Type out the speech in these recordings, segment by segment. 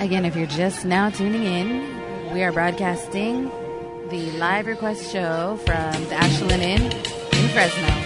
Again, if you're just now tuning in, we are broadcasting the live request show from the Ashland Inn in Fresno.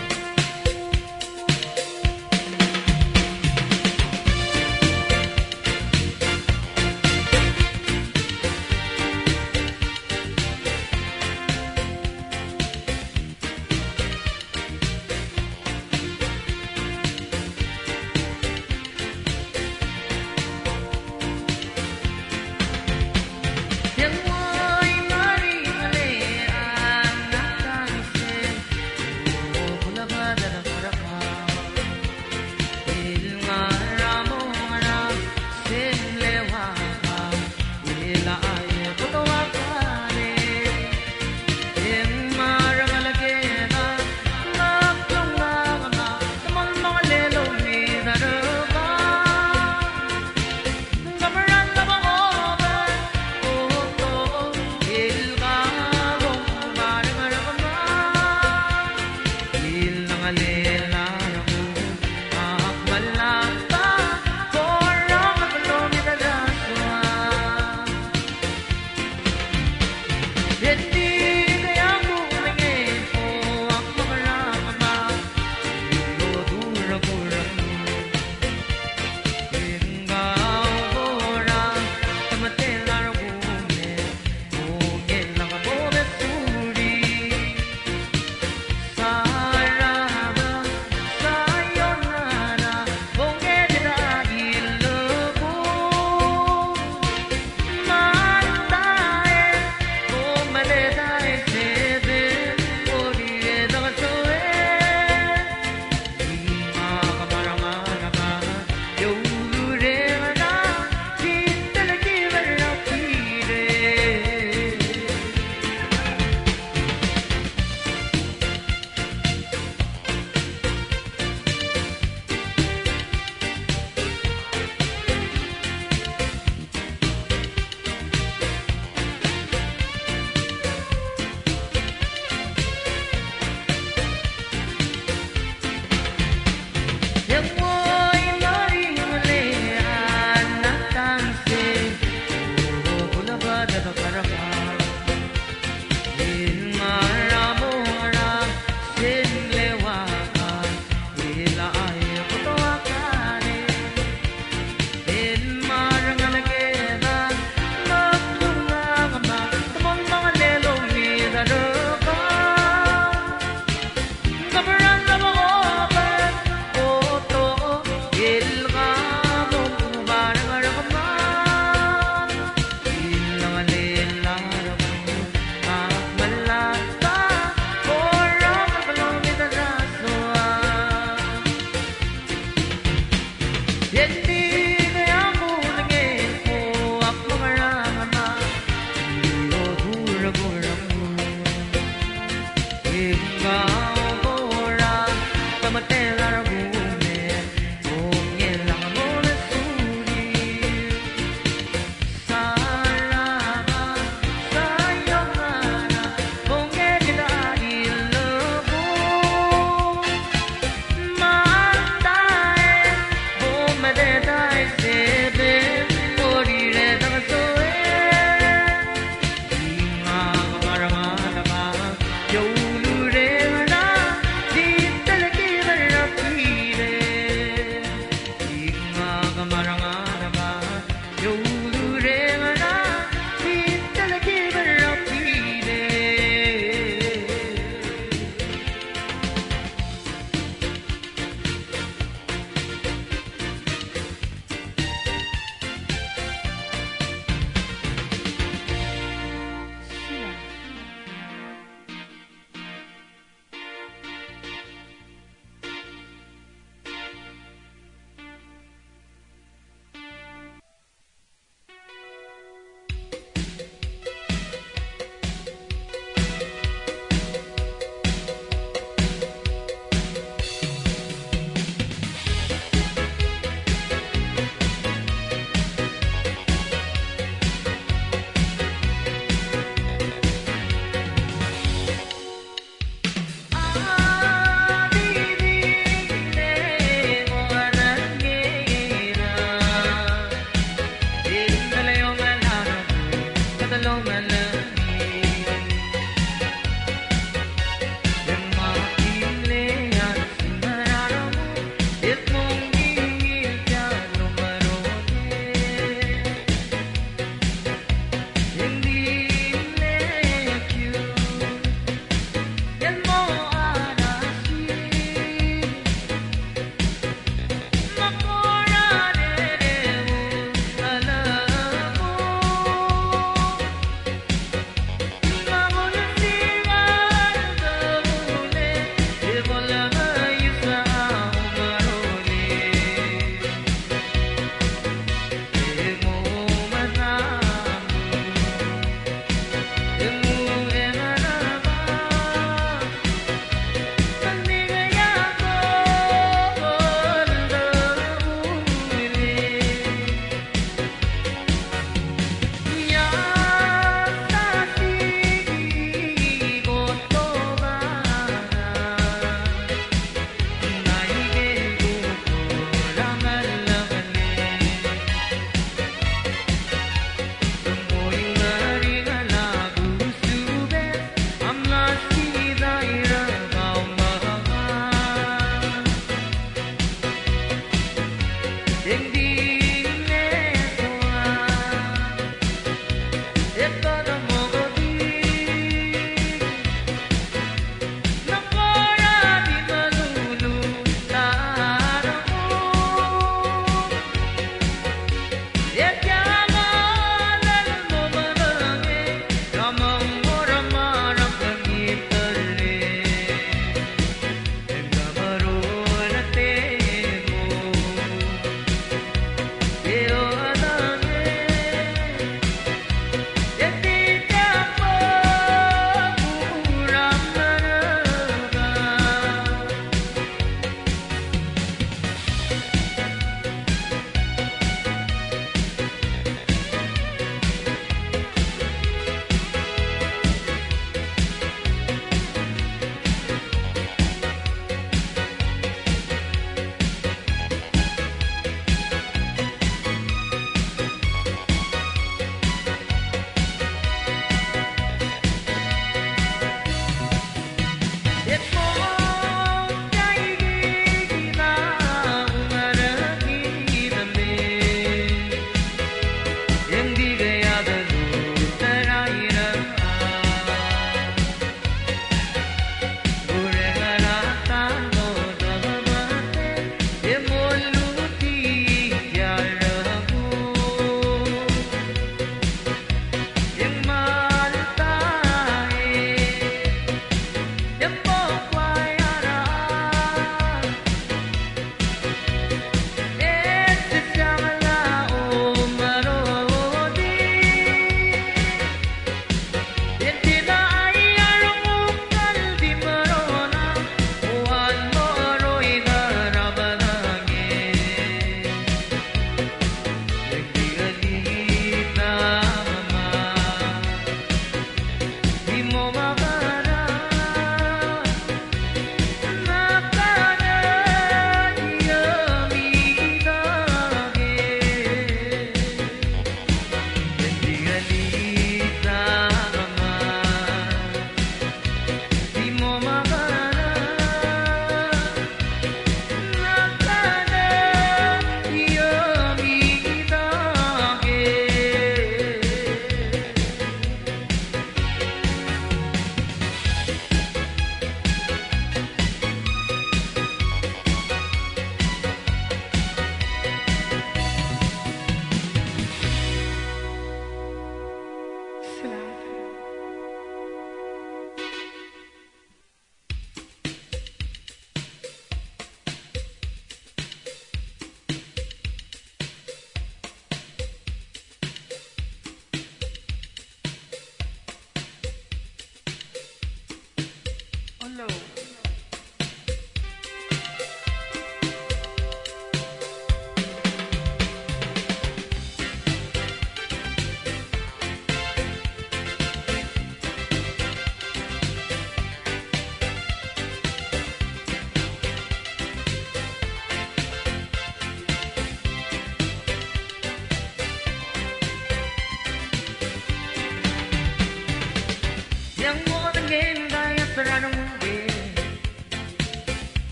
Canada.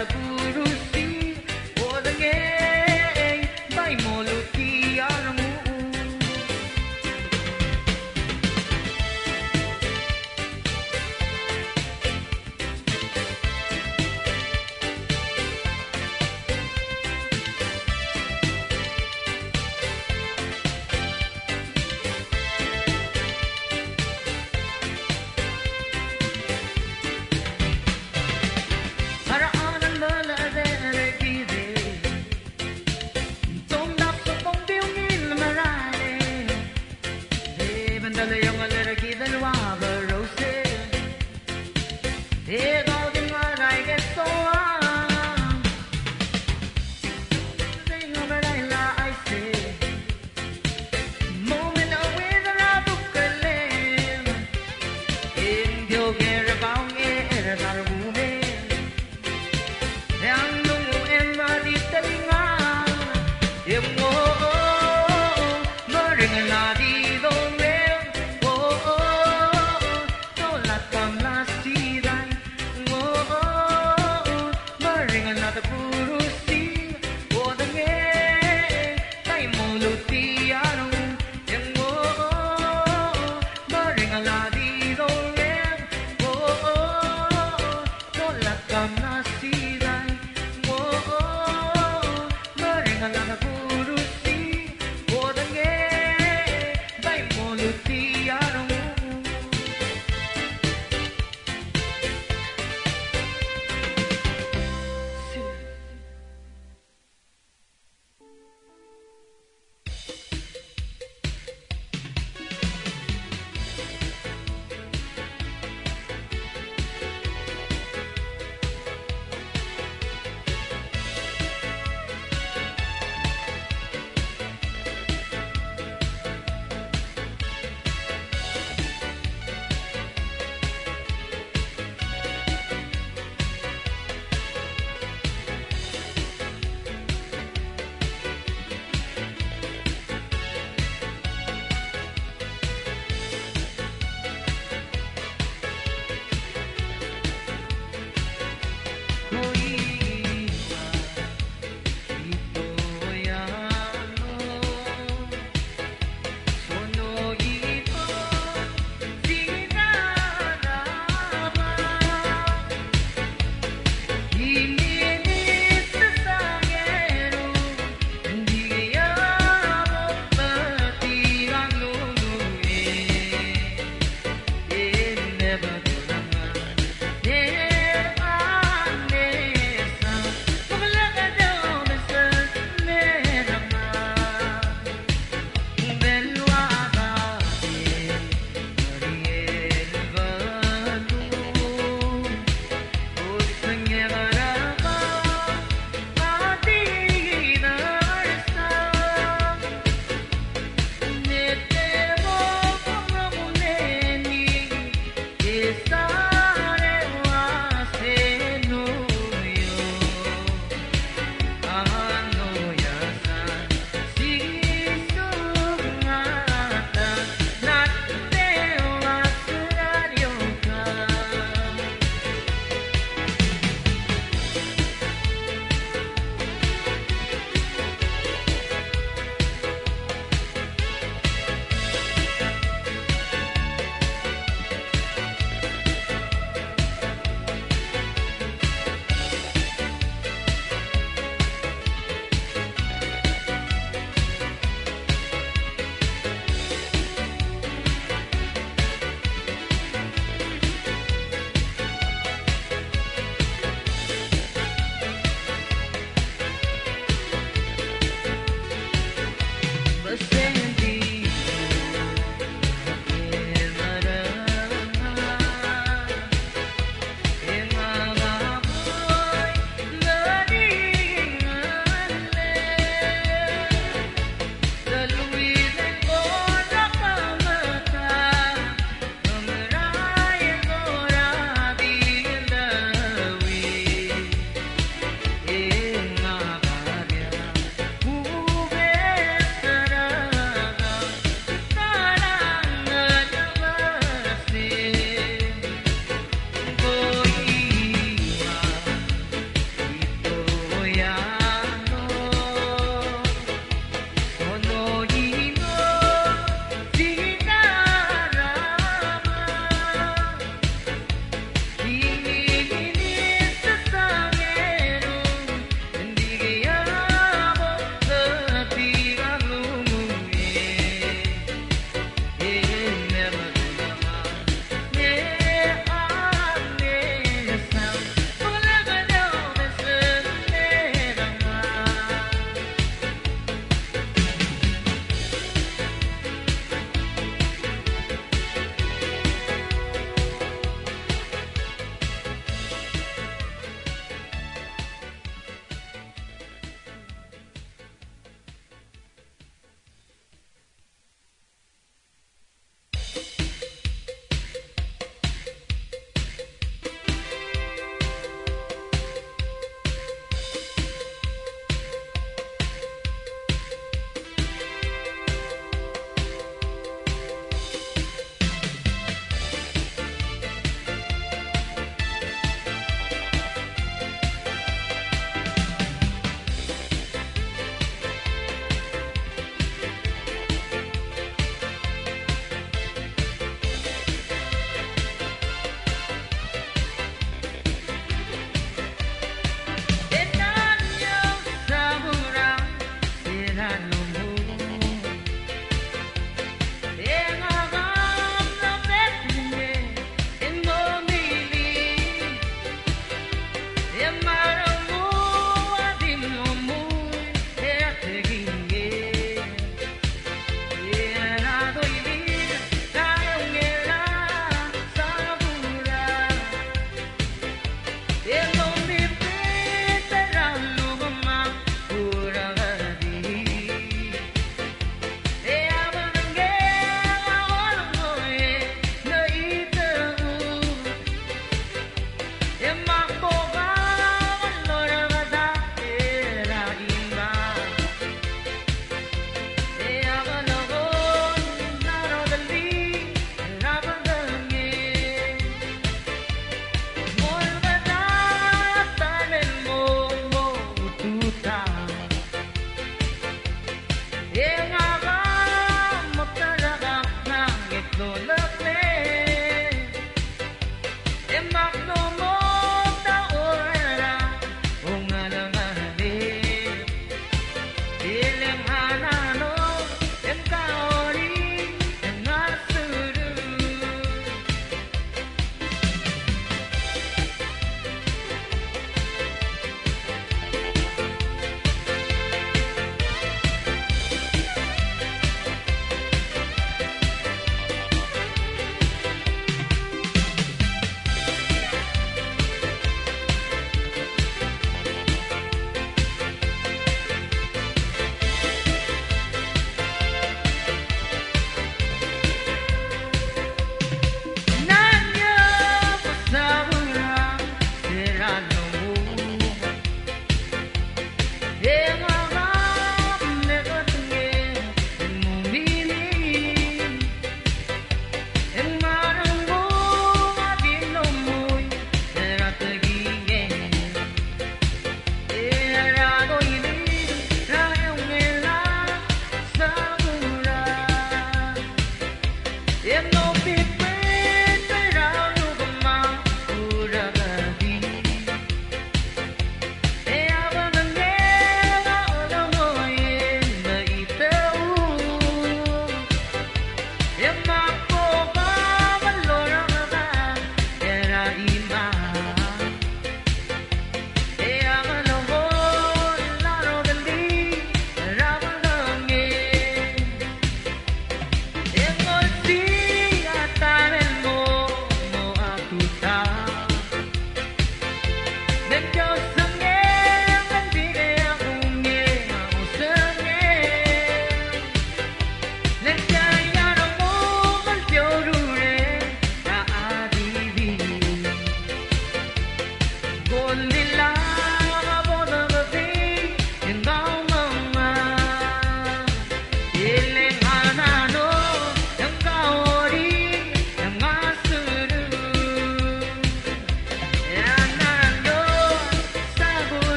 మనకు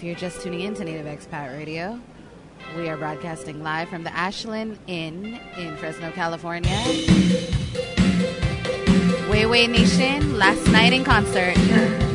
If you're just tuning in to Native Expat Radio, We are broadcasting live from the Ashland Inn in Fresno, California. Way Way Nation, last night in concert.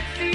sexy